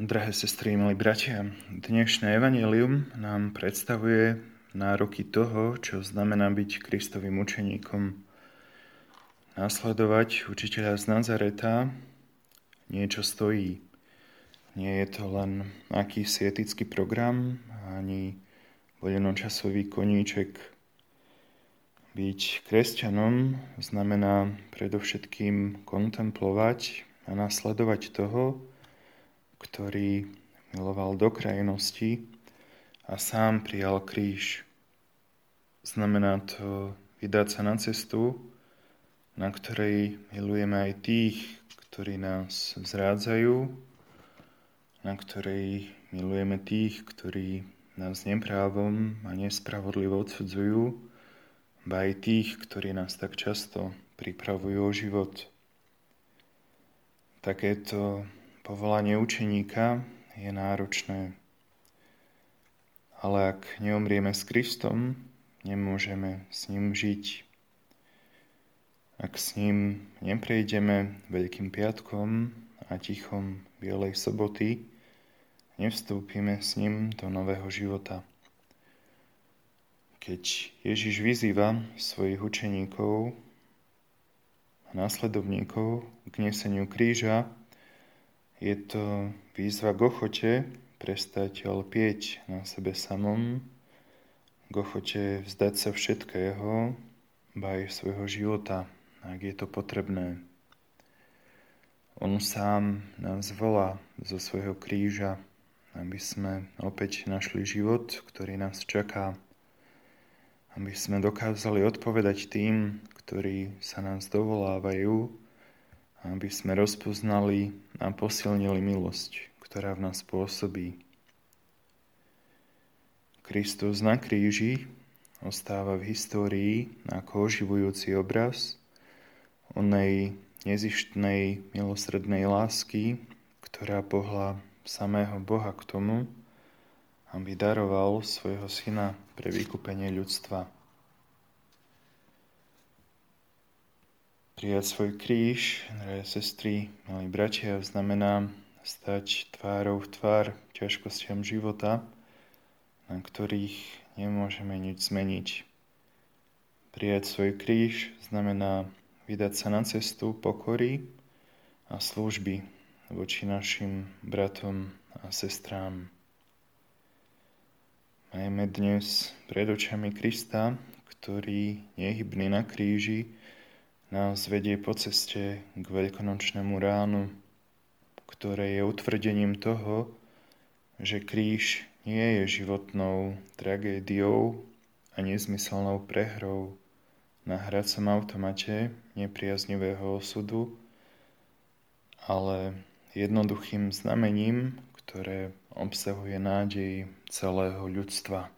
Drahé sestry, milí bratia, dnešné evanelium nám predstavuje nároky toho, čo znamená byť Kristovým učeníkom. Následovať učiteľa z Nazareta niečo stojí. Nie je to len akýsi etický program, ani voľnočasový koníček. Byť kresťanom znamená predovšetkým kontemplovať a nasledovať toho, ktorý miloval do krajnosti a sám prijal kríž. Znamená to vydať sa na cestu, na ktorej milujeme aj tých, ktorí nás zrádzajú, na ktorej milujeme tých, ktorí nás neprávom a nespravodlivo odsudzujú, ba aj tých, ktorí nás tak často pripravujú o život. Takéto Povolanie učeníka je náročné, ale ak neomrieme s Kristom, nemôžeme s ním žiť. Ak s ním neprejdeme Veľkým piatkom a tichom Bielej soboty, nevstúpime s ním do nového života. Keď Ježiš vyzýva svojich učeníkov a následovníkov k neseniu kríža, je to výzva k ochote prestať lpieť na sebe samom, k ochote vzdať sa všetkého, ba aj svojho života, ak je to potrebné. On sám nás volá zo svojho kríža, aby sme opäť našli život, ktorý nás čaká, aby sme dokázali odpovedať tým, ktorí sa nás dovolávajú, aby sme rozpoznali a posilnili milosť, ktorá v nás pôsobí. Kristus na kríži ostáva v histórii ako oživujúci obraz onej nezištnej milosrednej lásky, ktorá pohla samého Boha k tomu, aby daroval svojho syna pre vykúpenie ľudstva. Prijať svoj kríž, drahé sestry, milí bratia, znamená stať tvárou v tvár ťažkostiam života, na ktorých nemôžeme nič zmeniť. Prijať svoj kríž znamená vydať sa na cestu pokory a služby voči našim bratom a sestrám. Majme dnes pred očami Krista, ktorý nehybný na kríži, nás vedie po ceste k veľkonočnému ránu, ktoré je utvrdením toho, že kríž nie je životnou tragédiou a nezmyselnou prehrou na hracom automate nepriaznivého osudu, ale jednoduchým znamením, ktoré obsahuje nádej celého ľudstva.